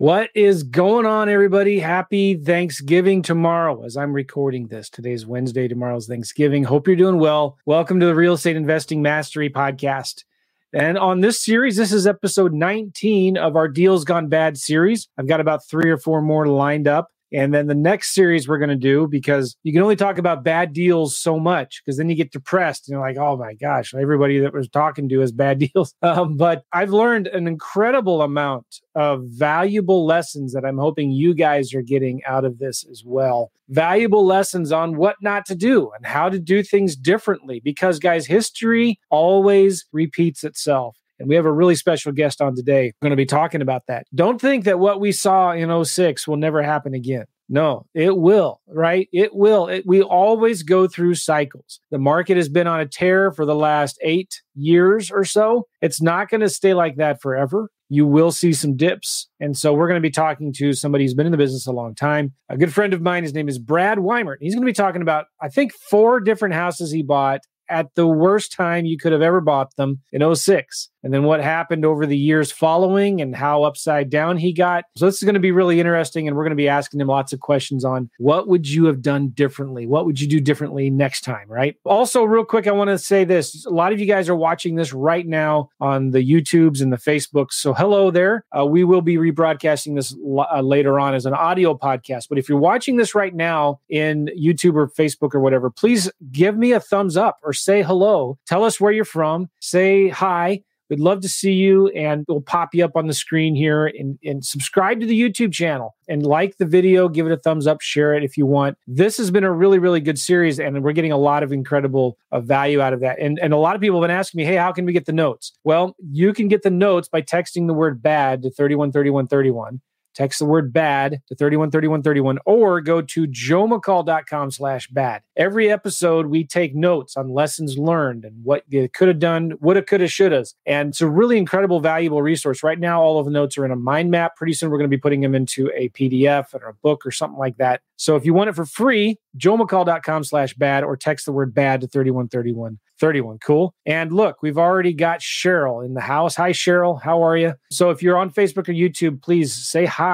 What is going on, everybody? Happy Thanksgiving tomorrow as I'm recording this. Today's Wednesday, tomorrow's Thanksgiving. Hope you're doing well. Welcome to the Real Estate Investing Mastery Podcast. And on this series, this is episode 19 of our Deals Gone Bad series. I've got about three or four more lined up. And then the next series we're going to do, because you can only talk about bad deals so much, because then you get depressed and you're like, oh my gosh, everybody that was talking to has bad deals. Um, but I've learned an incredible amount of valuable lessons that I'm hoping you guys are getting out of this as well. Valuable lessons on what not to do and how to do things differently, because guys, history always repeats itself. And we have a really special guest on today. We're going to be talking about that. Don't think that what we saw in 06 will never happen again. No, it will, right? It will. It, we always go through cycles. The market has been on a tear for the last eight years or so. It's not going to stay like that forever. You will see some dips. And so we're going to be talking to somebody who's been in the business a long time. A good friend of mine, his name is Brad Weimert. He's going to be talking about, I think, four different houses he bought at the worst time you could have ever bought them in 06 and then what happened over the years following and how upside down he got. So this is going to be really interesting and we're going to be asking him lots of questions on what would you have done differently? What would you do differently next time, right? Also real quick I want to say this. A lot of you guys are watching this right now on the YouTubes and the Facebooks. So hello there. Uh, we will be rebroadcasting this uh, later on as an audio podcast, but if you're watching this right now in YouTube or Facebook or whatever, please give me a thumbs up or say hello. Tell us where you're from. Say hi We'd love to see you, and we'll pop you up on the screen here. And, and, subscribe to the YouTube channel and like the video, give it a thumbs up, share it if you want. This has been a really, really good series, and we're getting a lot of incredible uh, value out of that. And, and a lot of people have been asking me, hey, how can we get the notes? Well, you can get the notes by texting the word bad to 313131 text the word bad to 313131 or go to joemccall.com slash bad every episode we take notes on lessons learned and what you could have done woulda coulda should have. and it's a really incredible valuable resource right now all of the notes are in a mind map pretty soon we're going to be putting them into a pdf or a book or something like that so if you want it for free joemccall.com slash bad or text the word bad to 3131 31. Cool. And look, we've already got Cheryl in the house. Hi, Cheryl. How are you? So if you're on Facebook or YouTube, please say hi.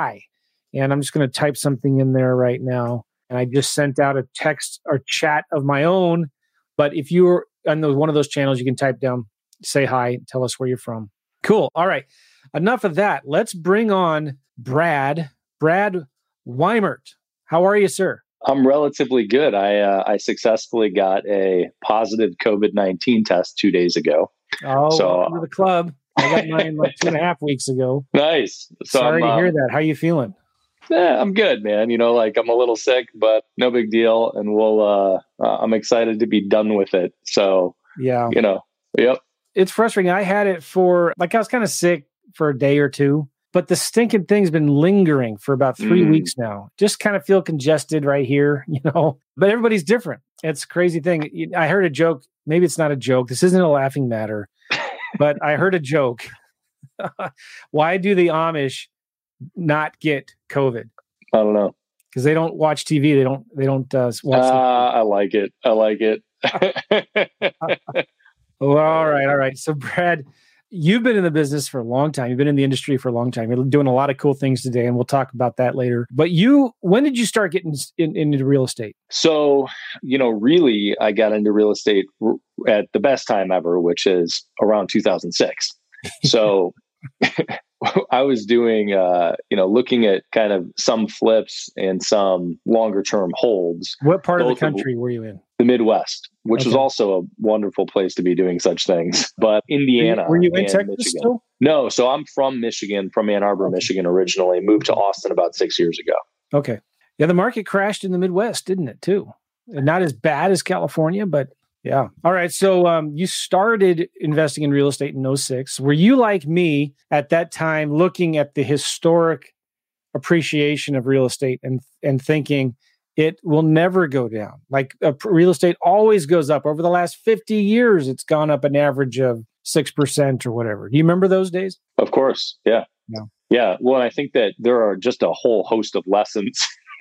And I'm just going to type something in there right now. And I just sent out a text or chat of my own. But if you're on the, one of those channels, you can type down, say hi, tell us where you're from. Cool. All right. Enough of that. Let's bring on Brad. Brad Weimert. How are you, sir? I'm relatively good. I uh, I successfully got a positive COVID nineteen test two days ago. Oh, so to the club. I got mine like two and a half weeks ago. Nice. So Sorry I'm, to hear um, that. How are you feeling? Yeah, I'm good, man. You know, like I'm a little sick, but no big deal. And we'll. uh, uh I'm excited to be done with it. So yeah, you know, yep. It's frustrating. I had it for like I was kind of sick for a day or two, but the stinking thing's been lingering for about three mm. weeks now. Just kind of feel congested right here, you know. But everybody's different. It's a crazy thing. I heard a joke. Maybe it's not a joke. This isn't a laughing matter, but I heard a joke. Why do the Amish not get COVID? I don't know. Because they don't watch TV. They don't. They don't uh, watch. Uh, I like it. I like it. well, all right, all right. So, Brad, you've been in the business for a long time. You've been in the industry for a long time. You're doing a lot of cool things today, and we'll talk about that later. But you, when did you start getting in, into real estate? So, you know, really, I got into real estate at the best time ever, which is around 2006. So, I was doing, uh, you know, looking at kind of some flips and some longer term holds. What part of the country of, were you in? The Midwest, which okay. was also a wonderful place to be doing such things. But Indiana. Were you, were you in Texas Michigan. still? No, so I'm from Michigan, from Ann Arbor, okay. Michigan originally, moved to Austin about six years ago. Okay. Yeah, the market crashed in the Midwest, didn't it, too? not as bad as California, but yeah. All right. So um, you started investing in real estate in 06. Were you like me at that time looking at the historic appreciation of real estate and and thinking it will never go down. Like uh, real estate always goes up. Over the last 50 years, it's gone up an average of 6% or whatever. Do you remember those days? Of course. Yeah. Yeah. Yeah. Well, I think that there are just a whole host of lessons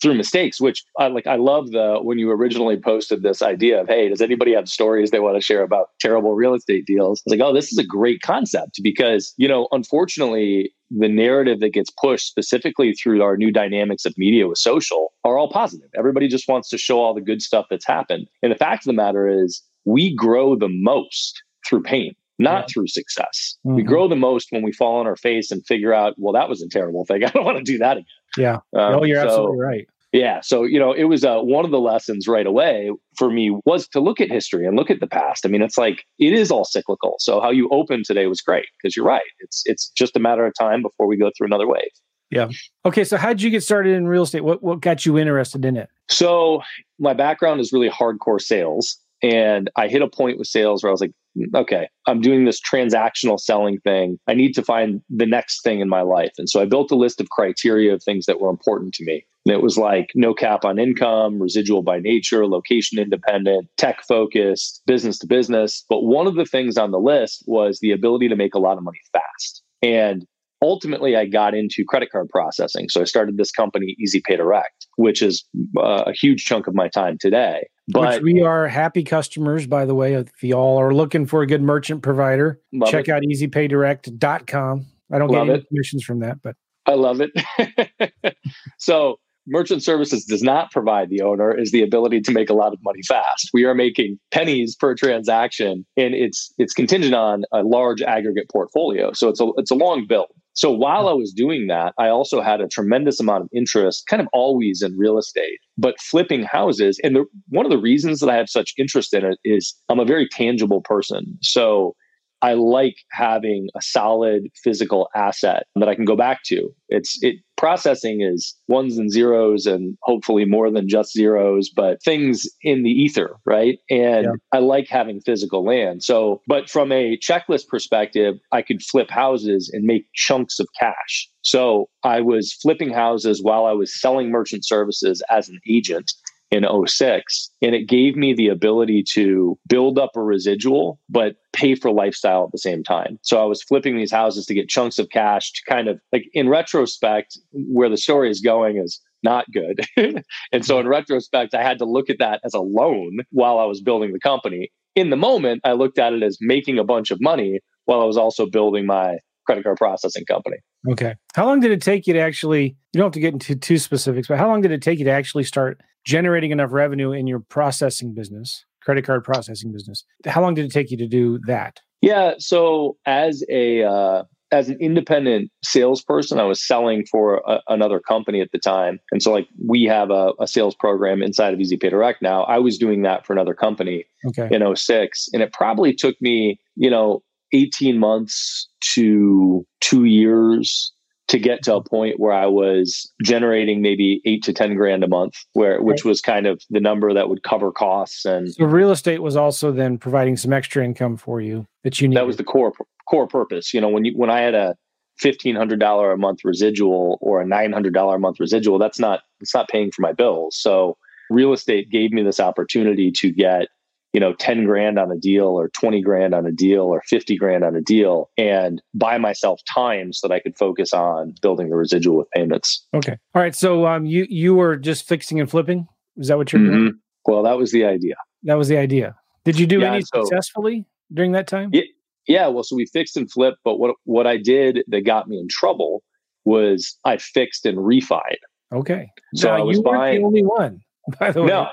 through mistakes, which I like. I love the when you originally posted this idea of, hey, does anybody have stories they want to share about terrible real estate deals? It's like, oh, this is a great concept because, you know, unfortunately, the narrative that gets pushed specifically through our new dynamics of media with social are all positive. Everybody just wants to show all the good stuff that's happened. And the fact of the matter is, we grow the most through pain not yeah. through success. Mm-hmm. We grow the most when we fall on our face and figure out, well, that was a terrible thing. I don't want to do that again. Yeah. Um, oh, you're so, absolutely right. Yeah. So, you know, it was uh, one of the lessons right away for me was to look at history and look at the past. I mean, it's like it is all cyclical. So how you open today was great because you're right. It's it's just a matter of time before we go through another wave. Yeah. Okay. So how did you get started in real estate? What what got you interested in it? So my background is really hardcore sales. And I hit a point with sales where I was like, okay, I'm doing this transactional selling thing. I need to find the next thing in my life. And so I built a list of criteria of things that were important to me. And it was like no cap on income, residual by nature, location independent, tech focused, business to business. But one of the things on the list was the ability to make a lot of money fast. And ultimately I got into credit card processing. So I started this company, Easy Pay Direct, which is uh, a huge chunk of my time today. But which we are happy customers, by the way. If y'all are looking for a good merchant provider, check it. out easypaydirect.com. I don't love get any it. commissions from that, but I love it. so merchant services does not provide the owner is the ability to make a lot of money fast. We are making pennies per transaction and it's it's contingent on a large aggregate portfolio. So it's a it's a long build. So while I was doing that, I also had a tremendous amount of interest, kind of always in real estate, but flipping houses. And the, one of the reasons that I have such interest in it is I'm a very tangible person. So I like having a solid physical asset that I can go back to. It's it processing is ones and zeros and hopefully more than just zeros, but things in the ether, right? And yeah. I like having physical land. So, but from a checklist perspective, I could flip houses and make chunks of cash. So I was flipping houses while I was selling merchant services as an agent in 06 and it gave me the ability to build up a residual but pay for lifestyle at the same time so i was flipping these houses to get chunks of cash to kind of like in retrospect where the story is going is not good and so in retrospect i had to look at that as a loan while i was building the company in the moment i looked at it as making a bunch of money while i was also building my credit card processing company. Okay. How long did it take you to actually, you don't have to get into too specifics, but how long did it take you to actually start generating enough revenue in your processing business, credit card processing business? How long did it take you to do that? Yeah. So as a, uh, as an independent salesperson, I was selling for a, another company at the time. And so, like, we have a, a, sales program inside of Easy Pay Direct now. I was doing that for another company okay. in 06. And it probably took me, you know, 18 months to two years to get to a point where I was generating maybe eight to 10 grand a month, where, which was kind of the number that would cover costs. And so real estate was also then providing some extra income for you that you needed. That was the core, core purpose. You know, when you, when I had a $1,500 a month residual or a $900 a month residual, that's not, it's not paying for my bills. So real estate gave me this opportunity to get you know 10 grand on a deal or 20 grand on a deal or 50 grand on a deal and buy myself time so that I could focus on building the residual with payments. Okay. All right. So um you you were just fixing and flipping? Is that what you're mm-hmm. doing? Well, that was the idea. That was the idea. Did you do yeah, any so, successfully during that time? Yeah, yeah, well, so we fixed and flipped, but what what I did that got me in trouble was I fixed and refied. Okay. So now, I was you buying the only one, by the way. No,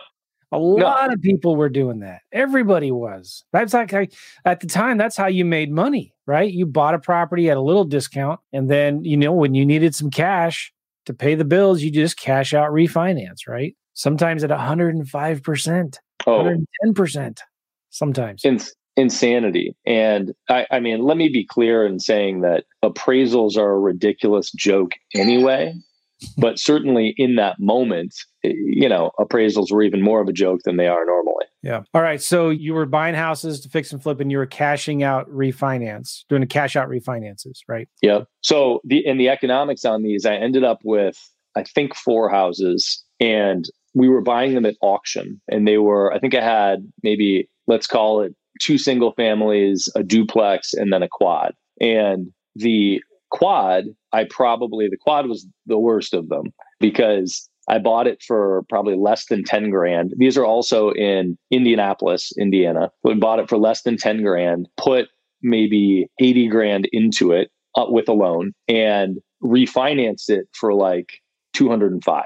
a lot no. of people were doing that. Everybody was. That's like at the time, that's how you made money, right? You bought a property at a little discount. And then, you know, when you needed some cash to pay the bills, you just cash out refinance, right? Sometimes at 105%, oh. 110%, sometimes. In- insanity. And I, I mean, let me be clear in saying that appraisals are a ridiculous joke anyway but certainly in that moment, you know, appraisals were even more of a joke than they are normally. Yeah. All right. So you were buying houses to fix and flip, and you were cashing out refinance, doing a cash out refinances, right? Yeah. So the in the economics on these, I ended up with I think four houses and we were buying them at auction. And they were, I think I had maybe, let's call it two single families, a duplex, and then a quad. And the quad, I probably, the quad was the worst of them because I bought it for probably less than 10 grand. These are also in Indianapolis, Indiana. We bought it for less than 10 grand, put maybe 80 grand into it uh, with a loan and refinanced it for like 205.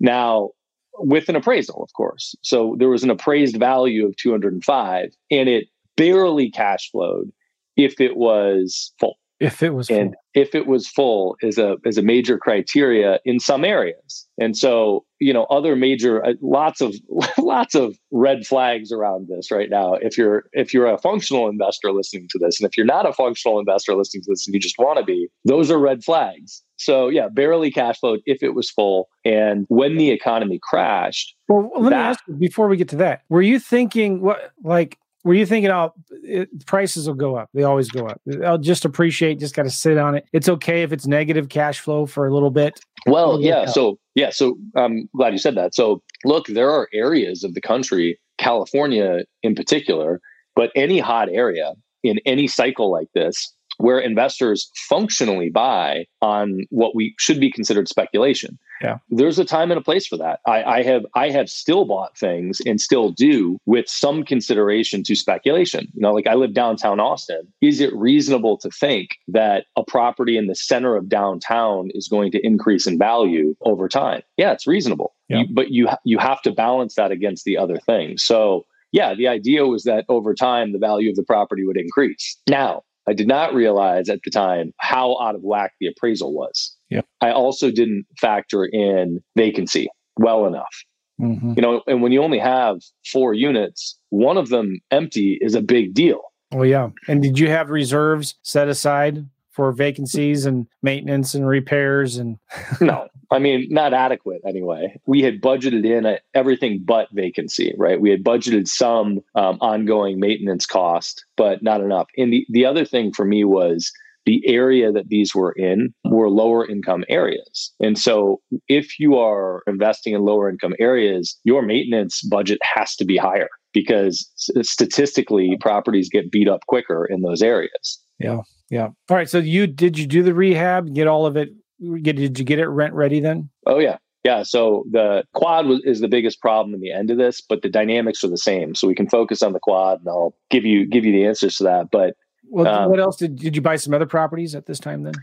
Now, with an appraisal, of course. So there was an appraised value of 205 and it barely cash flowed if it was full. If it was and full. if it was full is a is a major criteria in some areas. And so, you know, other major uh, lots of lots of red flags around this right now. If you're if you're a functional investor listening to this and if you're not a functional investor listening to this and you just want to be, those are red flags. So yeah, barely cash flowed if it was full. And when the economy crashed, well, let that, me ask you before we get to that. Were you thinking what like were you thinking, oh, it, prices will go up? They always go up. I'll just appreciate, just got to sit on it. It's okay if it's negative cash flow for a little bit. Well, yeah. So, yeah. So I'm glad you said that. So, look, there are areas of the country, California in particular, but any hot area in any cycle like this where investors functionally buy on what we should be considered speculation. Yeah. There's a time and a place for that. I, I have I have still bought things and still do with some consideration to speculation. You know, like I live downtown Austin. Is it reasonable to think that a property in the center of downtown is going to increase in value over time? Yeah, it's reasonable. Yeah. You, but you you have to balance that against the other things. So yeah, the idea was that over time the value of the property would increase. Now, I did not realize at the time how out of whack the appraisal was. Yeah. I also didn't factor in vacancy well enough. Mm-hmm. You know, and when you only have four units, one of them empty is a big deal. Oh yeah. And did you have reserves set aside for vacancies and maintenance and repairs and no i mean not adequate anyway we had budgeted in everything but vacancy right we had budgeted some um, ongoing maintenance cost but not enough and the, the other thing for me was the area that these were in were lower income areas. And so if you are investing in lower income areas, your maintenance budget has to be higher because statistically properties get beat up quicker in those areas. Yeah. Yeah. All right. So you did you do the rehab? Get all of it? Did you get it rent ready then? Oh yeah. Yeah, so the quad was, is the biggest problem in the end of this, but the dynamics are the same. So we can focus on the quad, and I'll give you give you the answers to that. But well, um, what else did did you buy some other properties at this time then?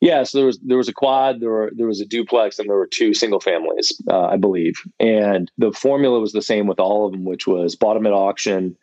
Yeah, so there was there was a quad, there were there was a duplex, and there were two single families, uh, I believe. And the formula was the same with all of them, which was bought them at auction,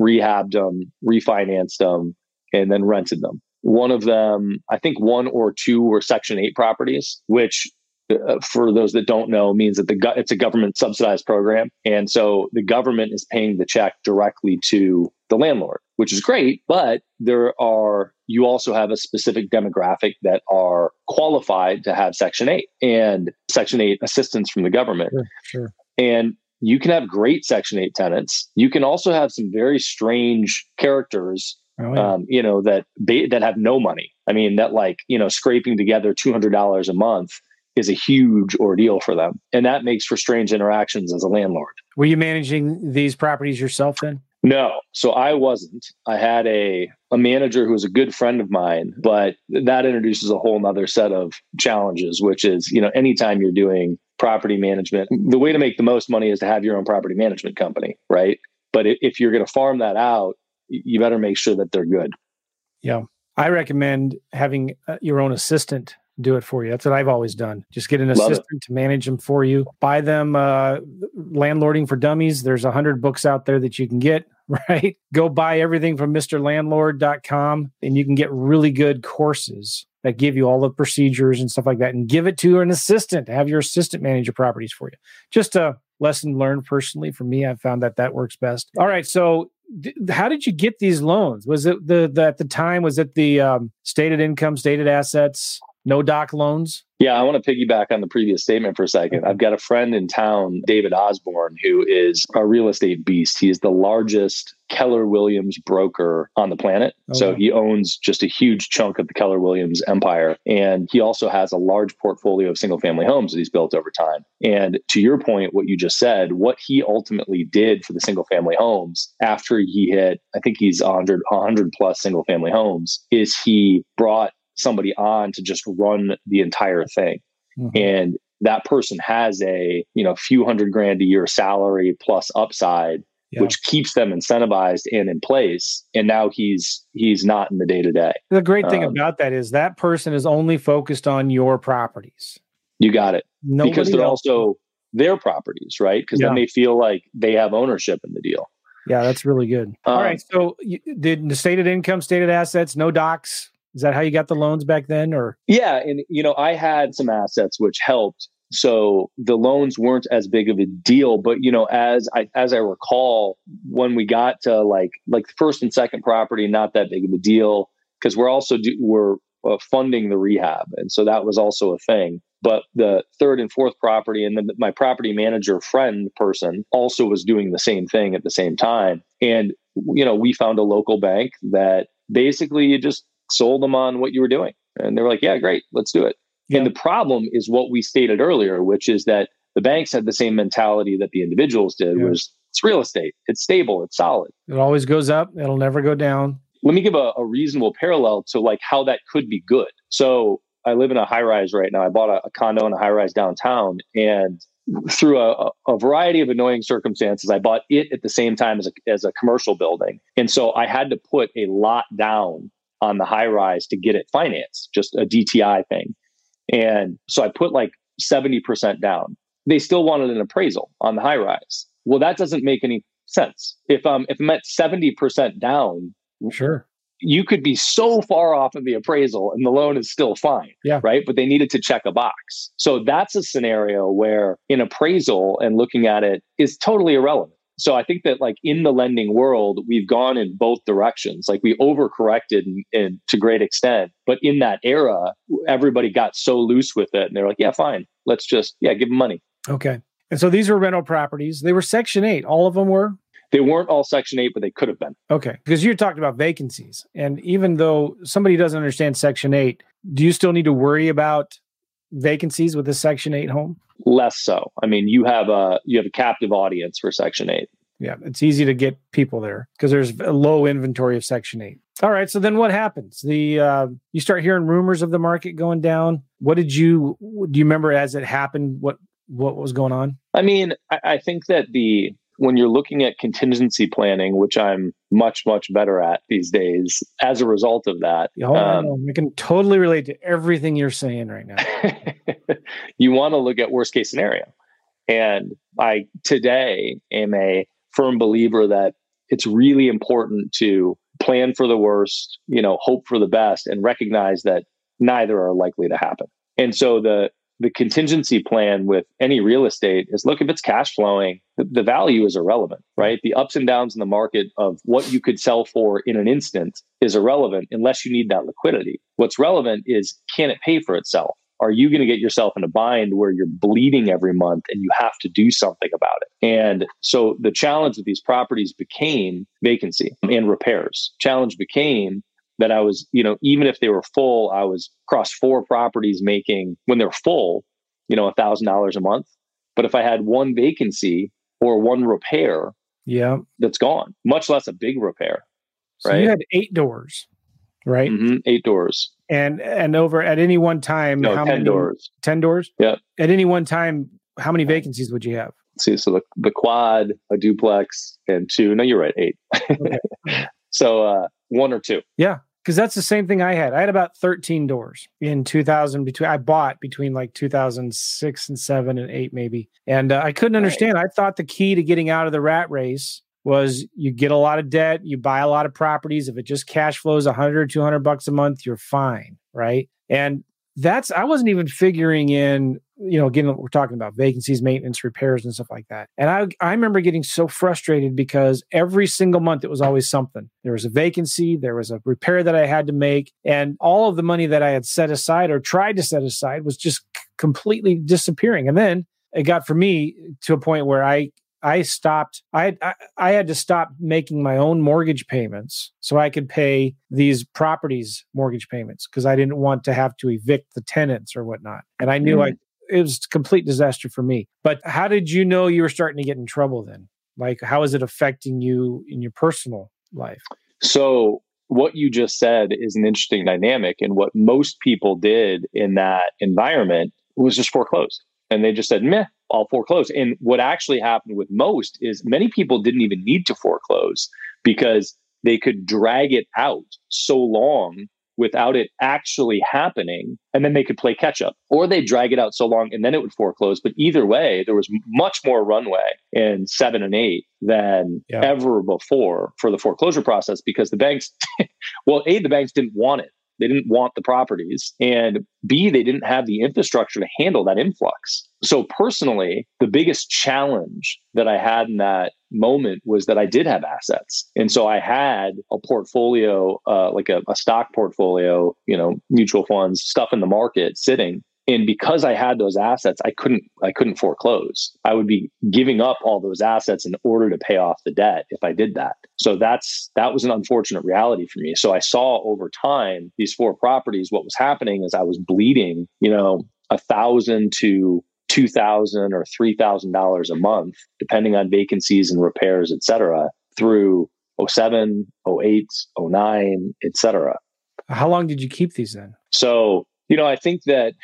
rehabbed them, refinanced them, and then rented them. One of them, I think one or two were Section 8 properties, which uh, for those that don't know means that the go- it's a government subsidized program. And so the government is paying the check directly to the landlord which is great but there are you also have a specific demographic that are qualified to have section 8 and section 8 assistance from the government. Sure, sure. and you can have great section 8 tenants. You can also have some very strange characters Oh, yeah. um, you know that they, that have no money. I mean, that like you know scraping together two hundred dollars a month is a huge ordeal for them, and that makes for strange interactions as a landlord. Were you managing these properties yourself then? No, so I wasn't. I had a a manager who was a good friend of mine, but that introduces a whole nother set of challenges, which is you know anytime you're doing property management, the way to make the most money is to have your own property management company, right? But if you're going to farm that out, you better make sure that they're good. Yeah. I recommend having uh, your own assistant do it for you. That's what I've always done. Just get an Love assistant it. to manage them for you. Buy them uh, landlording for dummies. There's a hundred books out there that you can get, right? Go buy everything from MrLandlord.com and you can get really good courses that give you all the procedures and stuff like that and give it to an assistant. Have your assistant manage your properties for you. Just a lesson learned personally for me. I've found that that works best. All right. So how did you get these loans? Was it the, the at the time? Was it the um, stated income, stated assets? No doc loans? Yeah, I want to piggyback on the previous statement for a second. I've got a friend in town, David Osborne, who is a real estate beast. He is the largest Keller Williams broker on the planet. Okay. So he owns just a huge chunk of the Keller Williams empire. And he also has a large portfolio of single family homes that he's built over time. And to your point, what you just said, what he ultimately did for the single family homes after he hit, I think he's 100, 100 plus single family homes, is he brought somebody on to just run the entire thing. Mm-hmm. And that person has a, you know, few hundred grand a year salary plus upside, yeah. which keeps them incentivized and in place. And now he's he's not in the day to day. The great thing um, about that is that person is only focused on your properties. You got it. Nobody because they're else. also their properties, right? Because yeah. then they feel like they have ownership in the deal. Yeah, that's really good. Um, All right. So, you, did the stated income, stated assets, no docs, is that how you got the loans back then or? Yeah. And, you know, I had some assets which helped. So the loans weren't as big of a deal, but you know, as I as I recall, when we got to like like the first and second property, not that big of a deal because we're also do, we're uh, funding the rehab, and so that was also a thing. But the third and fourth property, and then my property manager friend person also was doing the same thing at the same time, and you know, we found a local bank that basically you just sold them on what you were doing. And they were like, yeah, great, let's do it. Yeah. And the problem is what we stated earlier, which is that the banks had the same mentality that the individuals did yeah. was it's real estate. It's stable. It's solid. It always goes up. It'll never go down. Let me give a, a reasonable parallel to like how that could be good. So I live in a high rise right now. I bought a, a condo in a high rise downtown and through a, a, variety of annoying circumstances, I bought it at the same time as a, as a commercial building. And so I had to put a lot down on the high rise to get it financed, just a DTI thing. And so I put like 70% down. They still wanted an appraisal on the high rise. Well, that doesn't make any sense. If um if I'm at 70% down, sure. You could be so far off of the appraisal and the loan is still fine. Yeah. Right. But they needed to check a box. So that's a scenario where an appraisal and looking at it is totally irrelevant. So I think that like in the lending world, we've gone in both directions. Like we overcorrected in, in, to great extent, but in that era, everybody got so loose with it, and they're like, "Yeah, fine, let's just yeah, give them money." Okay. And so these were rental properties. They were Section Eight. All of them were. They weren't all Section 8, but they could have been. Okay. Because you talked about vacancies. And even though somebody doesn't understand Section 8, do you still need to worry about vacancies with a Section 8 home? less so. I mean, you have a you have a captive audience for Section Eight. Yeah, it's easy to get people there because there's a low inventory of Section Eight. All right, so then what happens? The uh, you start hearing rumors of the market going down. What did you do? You remember as it happened? What what was going on? I mean, I, I think that the when you're looking at contingency planning, which I'm much, much better at these days as a result of that. Oh, um, I can totally relate to everything you're saying right now. you want to look at worst case scenario. And I today am a firm believer that it's really important to plan for the worst, you know, hope for the best and recognize that neither are likely to happen. And so the the contingency plan with any real estate is look if it's cash flowing the, the, value is irrelevant right? The ups and downs in the market of what you could sell for in an instant is irrelevant unless you need that liquidity. What's relevant is can it pay for itself? Are you going to get yourself in a bind where you're bleeding every month and you have to do something about it? And so the challenge with these properties became vacancy and repairs. Challenge became that I was, you know, even if they were full, I was across four properties making when they're full, you know, a thousand dollars a month. But if I had one vacancy or one repair, yeah, that's gone. Much less a big repair. So right? you had eight doors, right? Mm-hmm. Eight doors, and and over at any one time, no, how ten many, doors. Ten doors. Yeah. At any one time, how many vacancies would you have? See, so the, the quad, a duplex, and two. No, you're right, eight. Okay. so uh, one or two. Yeah because that's the same thing I had. I had about 13 doors in 2000 between I bought between like 2006 and 7 and 8 maybe. And uh, I couldn't understand. Right. I thought the key to getting out of the rat race was you get a lot of debt, you buy a lot of properties, if it just cash flows 100 200 bucks a month, you're fine, right? And that's I wasn't even figuring in you know, again, we're talking about vacancies, maintenance, repairs, and stuff like that. And I, I remember getting so frustrated because every single month it was always something. There was a vacancy, there was a repair that I had to make, and all of the money that I had set aside or tried to set aside was just completely disappearing. And then it got for me to a point where I I stopped. I, I, I had to stop making my own mortgage payments so I could pay these properties mortgage payments because I didn't want to have to evict the tenants or whatnot. And I knew mm. I it was complete disaster for me. But how did you know you were starting to get in trouble then? Like how is it affecting you in your personal life? So what you just said is an interesting dynamic and what most people did in that environment was just foreclose and they just said meh I'll foreclose. And what actually happened with most is many people didn't even need to foreclose because they could drag it out so long without it actually happening and then they could play catch up or they drag it out so long and then it would foreclose but either way there was much more runway in 7 and 8 than yeah. ever before for the foreclosure process because the banks well a the banks didn't want it they didn't want the properties. And B, they didn't have the infrastructure to handle that influx. So, personally, the biggest challenge that I had in that moment was that I did have assets. And so I had a portfolio, uh, like a, a stock portfolio, you know, mutual funds, stuff in the market sitting. And because i had those assets i couldn't i couldn't foreclose. I would be giving up all those assets in order to pay off the debt if i did that. So that's that was an unfortunate reality for me. So i saw over time these four properties what was happening is i was bleeding you know a thousand to two thousand or three thousand dollars a month depending on vacancies and repairs et cetera through 07 08 09 et cetera. How long did you keep these then? So you know, I think that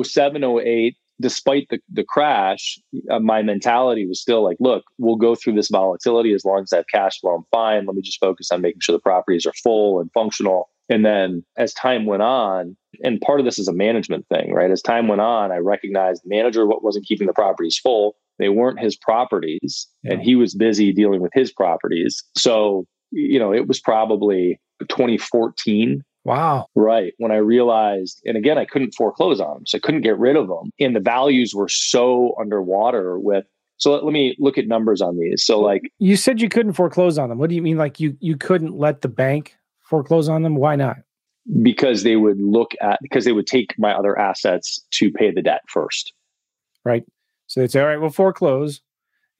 07, 08, despite the, the crash, uh, my mentality was still like, look, we'll go through this volatility as long as I have cash flow, I'm fine. Let me just focus on making sure the properties are full and functional. And then as time went on, and part of this is a management thing, right? As time went on, I recognized the manager what wasn't keeping the properties full. They weren't his properties, and he was busy dealing with his properties. So, you know, it was probably 2014 Wow. Right. When I realized, and again, I couldn't foreclose on them. So I couldn't get rid of them. And the values were so underwater with, so let, let me look at numbers on these. So like you said you couldn't foreclose on them. What do you mean? Like you, you couldn't let the bank foreclose on them? Why not? Because they would look at, because they would take my other assets to pay the debt first. Right. So they'd say, all right, we'll foreclose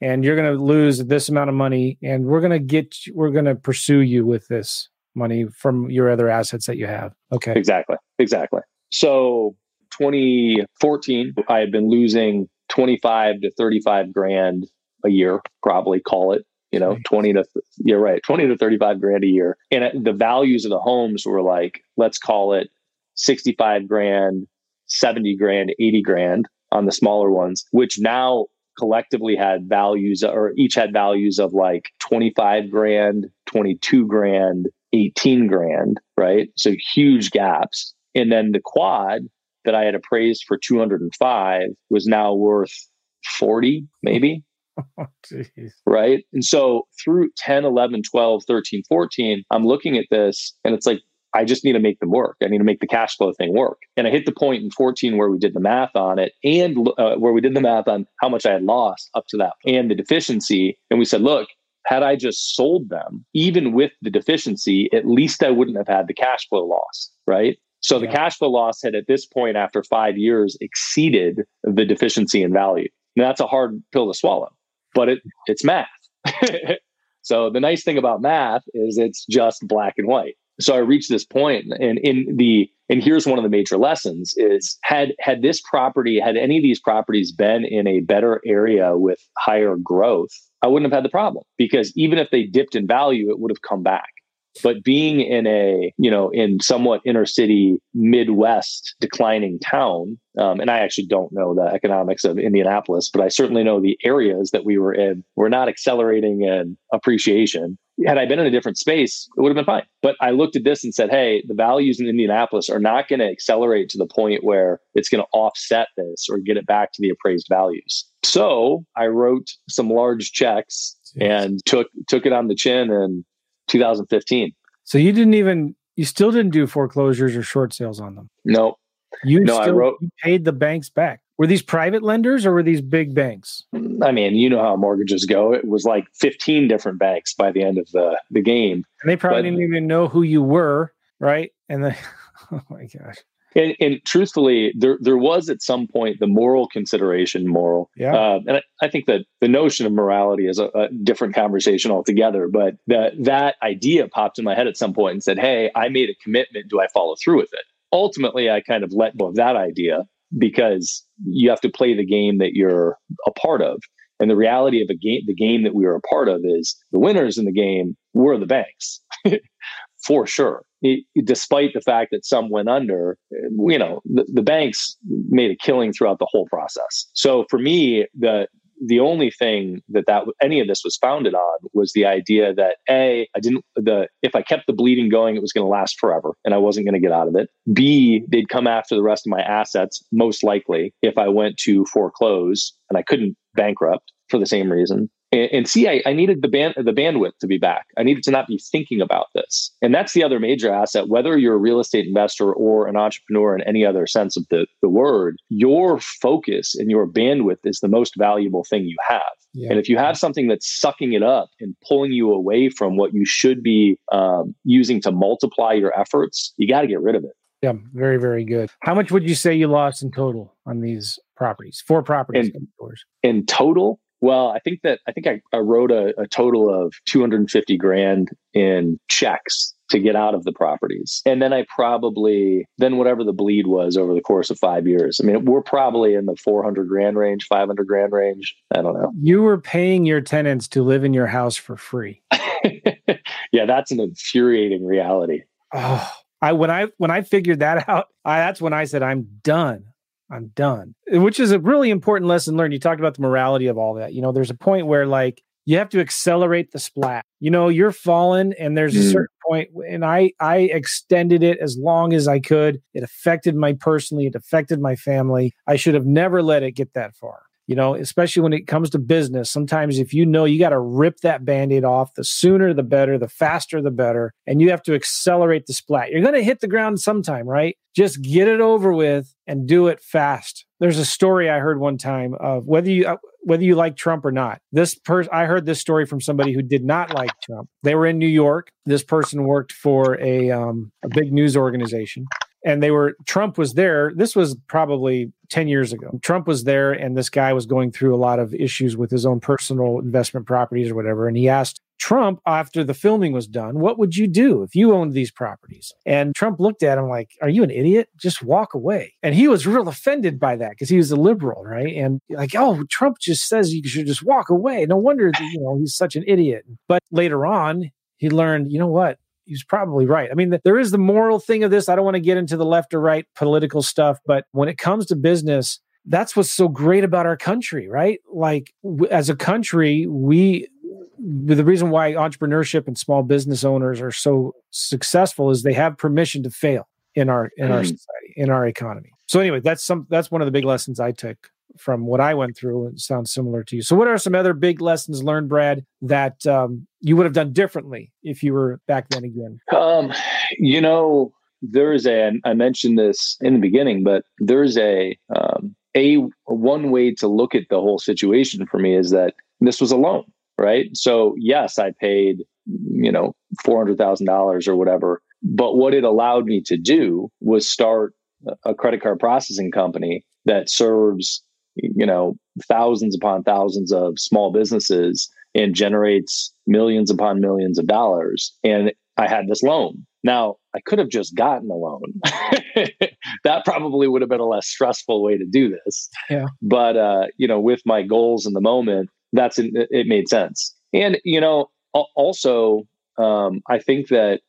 and you're going to lose this amount of money and we're going to get, we're going to pursue you with this money from your other assets that you have. Okay. Exactly. Exactly. So 2014, I had been losing 25 to 35 grand a year, probably call it, you know, 20 to, you're right, 20 to 35 grand a year. And the values of the homes were like, let's call it 65 grand, 70 grand, 80 grand on the smaller ones, which now collectively had values or each had values of like 25 grand, 22 grand, 18 grand, right? So huge gaps. And then the quad that I had appraised for 205 was now worth 40, maybe. Oh, right. And so through 10, 11, 12, 13, 14, I'm looking at this and it's like, I just need to make them work. I need to make the cash flow thing work. And I hit the point in 14 where we did the math on it and uh, where we did the math on how much I had lost up to that and the deficiency. And we said, look, had I just sold them, even with the deficiency, at least I wouldn't have had the cash flow loss, right? So yeah. the cash flow loss had at this point, after five years, exceeded the deficiency in value. And that's a hard pill to swallow, but it, it's math. so the nice thing about math is it's just black and white. So I reached this point and in the and here's one of the major lessons is had had this property had any of these properties been in a better area with higher growth I wouldn't have had the problem because even if they dipped in value, it would have come back. But being in a, you know, in somewhat inner city, Midwest declining town, um, and I actually don't know the economics of Indianapolis, but I certainly know the areas that we were in were not accelerating in appreciation. Had I been in a different space, it would have been fine. But I looked at this and said, hey, the values in Indianapolis are not going to accelerate to the point where it's going to offset this or get it back to the appraised values. So I wrote some large checks and took took it on the chin in 2015. So you didn't even you still didn't do foreclosures or short sales on them. No. You no, still, I wrote you paid the banks back. Were these private lenders or were these big banks? I mean, you know how mortgages go. It was like 15 different banks by the end of the, the game. And they probably but, didn't even know who you were, right? And then, oh my gosh. And, and, truthfully, there there was at some point the moral consideration, moral. Yeah. Uh, and I, I, think that the notion of morality is a, a, different conversation altogether. But that that idea popped in my head at some point and said, "Hey, I made a commitment. Do I follow through with it?" Ultimately, I kind of let go of that idea because you have to play the game that you're a part of. And the reality of a game, the game that we are a part of, is the winners in the game were the banks, for sure it, despite the fact that some went under, you know, the, the banks made a killing throughout the whole process. So for me, the the only thing that that any of this was founded on was the idea that a I didn't the if I kept the bleeding going, it was going to last forever, and I wasn't going to get out of it. B they'd come after the rest of my assets most likely if I went to foreclose, and I couldn't bankrupt for the same reason and, and see, I, I, needed the band the bandwidth to be back. I needed to not be thinking about this. And that's the other major asset, whether you're a real estate investor or an entrepreneur in any other sense of the, the word, your focus and your bandwidth is the most valuable thing you have. Yeah. And if you have something that's sucking it up and pulling you away from what you should be um, using to multiply your efforts, you got to get rid of it. Yeah, very, very good. How much would you say you lost in total on these properties? Four properties. In, in total, well, I think that I think I, I wrote a, a, total of 250 grand in checks to get out of the properties. And then I probably, then whatever the bleed was over the course of five years. I mean, we're probably in the 400 grand range, 500 grand range. I don't know. You were paying your tenants to live in your house for free. yeah, that's an infuriating reality. Oh, I, when I, when I figured that out, I, that's when I said, I'm done. I'm done. Which is a really important lesson learned. You talked about the morality of all that. You know, there's a point where like you have to accelerate the splat. You know, you're falling and there's mm. a certain point and I I extended it as long as I could. It affected my personally, it affected my family. I should have never let it get that far you know especially when it comes to business sometimes if you know you got to rip that band-aid off the sooner the better the faster the better and you have to accelerate the splat you're going to hit the ground sometime right just get it over with and do it fast. There's a story i heard one time of whether you uh, whether you like trump or not. This person i heard this story from somebody who did not like trump. They were in new york. This person worked for a um, a big news organization and they were Trump was there. This was probably 10 years ago. Trump was there and this guy was going through a lot of issues with his own personal investment properties or whatever and he asked Trump after the filming was done, what would you do if you owned these properties? And Trump looked at him like, "Are you an idiot? Just walk away." And he was real offended by that because he was a liberal, right? And like, "Oh, Trump just says you should just walk away." No wonder you know he's such an idiot. But later on, he learned, you know what? He's probably right. I mean, there is the moral thing of this. I don't want to get into the left or right political stuff, but when it comes to business, that's what's so great about our country, right? Like w- as a country, we the reason why entrepreneurship and small business owners are so successful is they have permission to fail in our in our mm. society, in our economy. So anyway, that's some that's one of the big lessons I took from what I went through. It sounds similar to you. So, what are some other big lessons learned, Brad, that um, you would have done differently if you were back then again? Um, you know, there's a. I mentioned this in the beginning, but there's a um, a one way to look at the whole situation for me is that this was a loan, right? So yes, I paid you know four hundred thousand dollars or whatever, but what it allowed me to do was start a credit card processing company that serves you know thousands upon thousands of small businesses and generates millions upon millions of dollars. And i had this loan. Now i could have just gotten a loan. That probably would have been a less stressful way to do this. Yeah. But uh you know with my goals in the moment that's it made sense. And you know also um i think that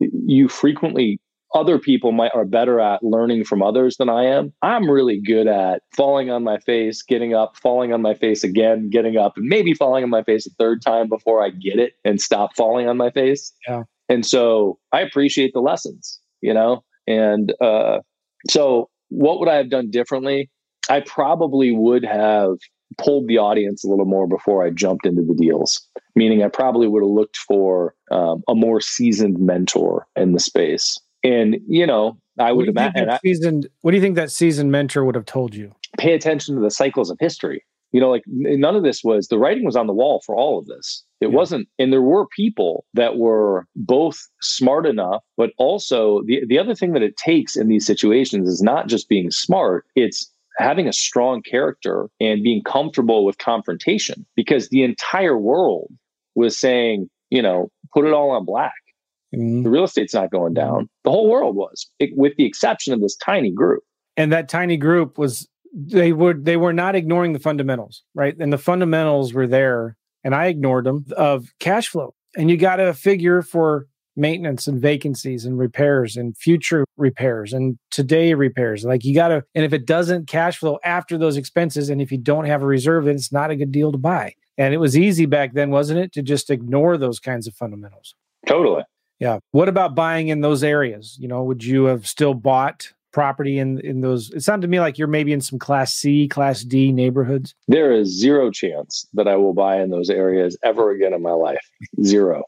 you frequently other people might are better at learning from others than I am. I'm really good at falling on my face, getting up, falling on my face again, getting up, and maybe falling on my face a third time before I get it and stop falling on my face. Yeah. And so I appreciate the lessons, you know? And uh, so what would I have done differently? I probably would have pulled the audience a little more before I jumped into the deals. Meaning, I probably would have looked for um, a more seasoned mentor in the space and you know, I would imagine seasoned. What do you think that seasoned mentor would have told you? pay attention to the cycles of history. You know, like none of this was the writing was on the wall for all of this. It yeah. wasn't, and there were people that were both smart enough, but also the, the other thing that it takes in these situations is not just being smart, it's having a strong character and being comfortable with confrontation because the entire world was saying, you know, put it all on black. Mm-hmm. The real estate's not going down. The whole world was, it, with the exception of this tiny group. And that tiny group was they were they were not ignoring the fundamentals, right? And the fundamentals were there, and I ignored them of cash flow. And you got to figure for maintenance and vacancies and repairs and future repairs and today repairs. Like you got to, and if it doesn't cash flow after those expenses, and if you don't have a reserve, then it's not a good deal to buy. And it was easy back then, wasn't it, to just ignore those kinds of fundamentals? Totally. Yeah. What about buying in those areas? You know, would you have still bought property in in those it sounded to me like you're maybe in some class c class d neighborhoods. There is zero chance that i will buy in those areas ever again in my life. Zero.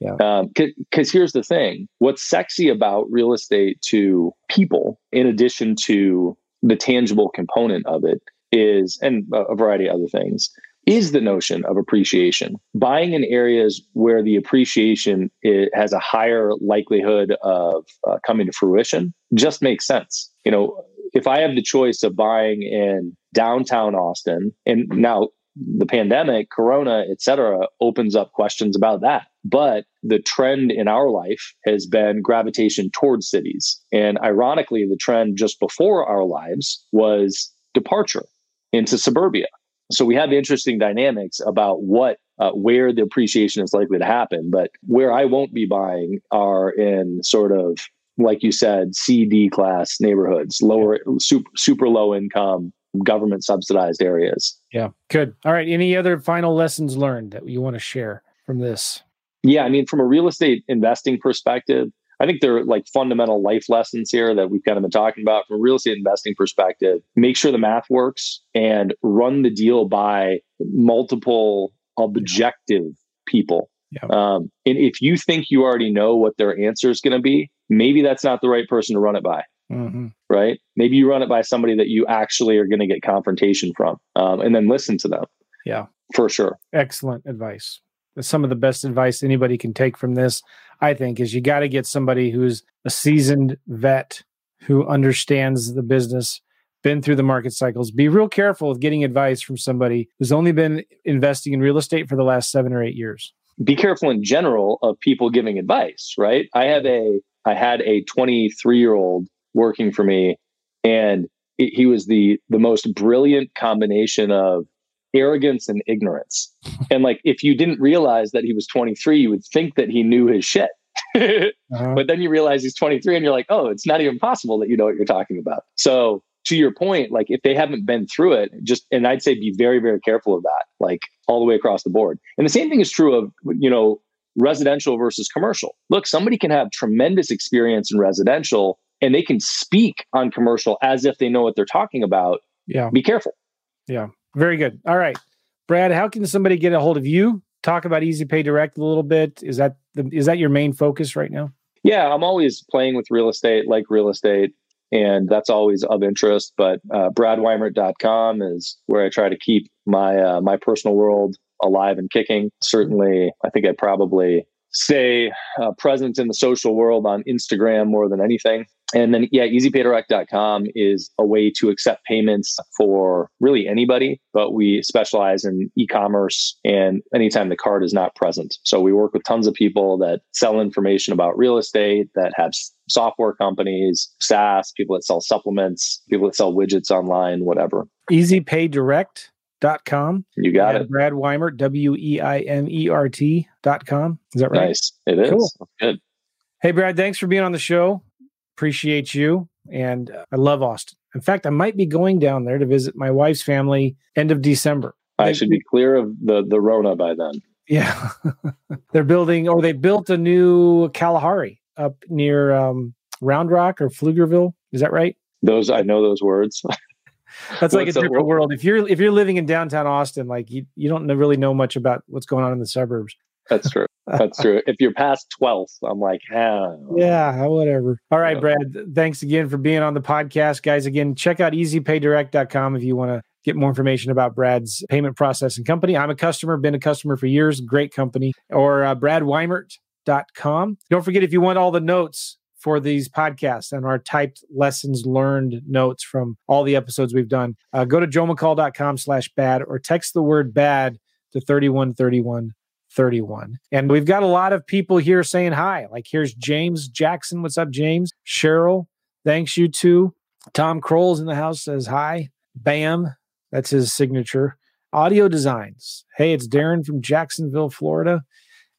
Yeah. Because um, here's the thing. What's sexy about real estate to people in addition to the tangible component of it is and a variety of other things is the notion of appreciation. Buying in areas where the appreciation has a higher likelihood of uh, coming to fruition just makes sense. You know, if I have the choice of buying in downtown Austin, and now the pandemic, Corona, et cetera, opens up questions about that. But the trend in our life has been gravitation towards cities. And ironically, the trend just before our lives was departure into suburbia. So we have interesting dynamics about what uh, where the appreciation is likely to happen, but where I won't be buying are in sort of like you said, CD class neighborhoods, lower super super low income government subsidized areas. Yeah, good. All right. Any other final lessons learned that you want to share from this? Yeah, I mean, from a real estate investing perspective, I think there are like fundamental life lessons here that we've kind of been talking about from a real estate investing perspective. Make sure the math works and run the deal by multiple objective people. Yeah. Um, and if you think you already know what their answer is going to be, maybe that's not the right person to run it by. Mm-hmm. Right? Maybe you run it by somebody that you actually are going to get confrontation from, um, and then listen to them. Yeah, for sure. Excellent advice some of the best advice anybody can take from this, I think, is you got to get somebody who's a seasoned vet who understands the business, been through the market cycles. Be real careful with getting advice from somebody who's only been investing in real estate for the last seven or eight years. Be careful in general of people giving advice, right? I have a I had a 23 year old working for me, and he was the the most brilliant combination of arrogance and ignorance. and like if you didn't realize that he was 23, you would think that he knew his shit. uh-huh. But then you realize he's 23 and you're like, oh, it's not even possible that you know what you're talking about. So to your point, like if they haven't been through it, just and I'd say be very, very careful of that, like all the way across the board. And the same thing is true of, you know, residential versus commercial. Look, somebody can have tremendous experience in residential and they can speak on commercial as if they know what they're talking about. Yeah. Be careful. Yeah. Very good. All right. Brad, how can somebody get a hold of you? Talk about Easy Pay Direct a little bit. Is that the, is that your main focus right now? Yeah, I'm always playing with real estate, like real estate, and that's always of interest. But uh, bradweimert.com is where I try to keep my uh, my personal world alive and kicking. Certainly, I think I probably stay uh, present in the social world on Instagram more than anything. And then, yeah, easypaydirect.com is a way to accept payments for really anybody, but we specialize in e commerce and anytime the card is not present. So we work with tons of people that sell information about real estate, that have software companies, SaaS, people that sell supplements, people that sell widgets online, whatever. Easy Pay Direct dot com. You got it. Brad Weimert, W E I M E R T dot com. Is that right? Nice. It is. Cool. Good. Hey, Brad, thanks for being on the show. Appreciate you. And uh, I love Austin. In fact, I might be going down there to visit my wife's family end of December. I should be clear of the, the Rona by then. Yeah. They're building, or they built a new Kalahari up near um, Round Rock or Pflugerville. Is that right? Those, I know those words. That's like a different world? world. If you're if you're living in downtown Austin, like you, you don't really know much about what's going on in the suburbs. That's true. That's true. If you're past 12th, I'm like, ah. yeah, whatever. All right, Brad. Thanks again for being on the podcast, guys. Again, check out easypaydirect.com if you want to get more information about Brad's payment processing company. I'm a customer, been a customer for years, great company, or uh, bradweimert.com. Don't forget if you want all the notes for these podcasts and our typed lessons learned notes from all the episodes we've done, uh, go to joemccall.com slash bad or text the word bad to 3131 31. And we've got a lot of people here saying hi. Like here's James Jackson. What's up, James? Cheryl, thanks you too. Tom Kroll's in the house says hi. Bam, that's his signature. Audio Designs. Hey, it's Darren from Jacksonville, Florida,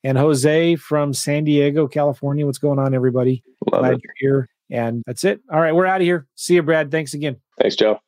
and Jose from San Diego, California. What's going on, everybody? Love Glad it. you're here. And that's it. All right, we're out of here. See you, Brad. Thanks again. Thanks, Joe.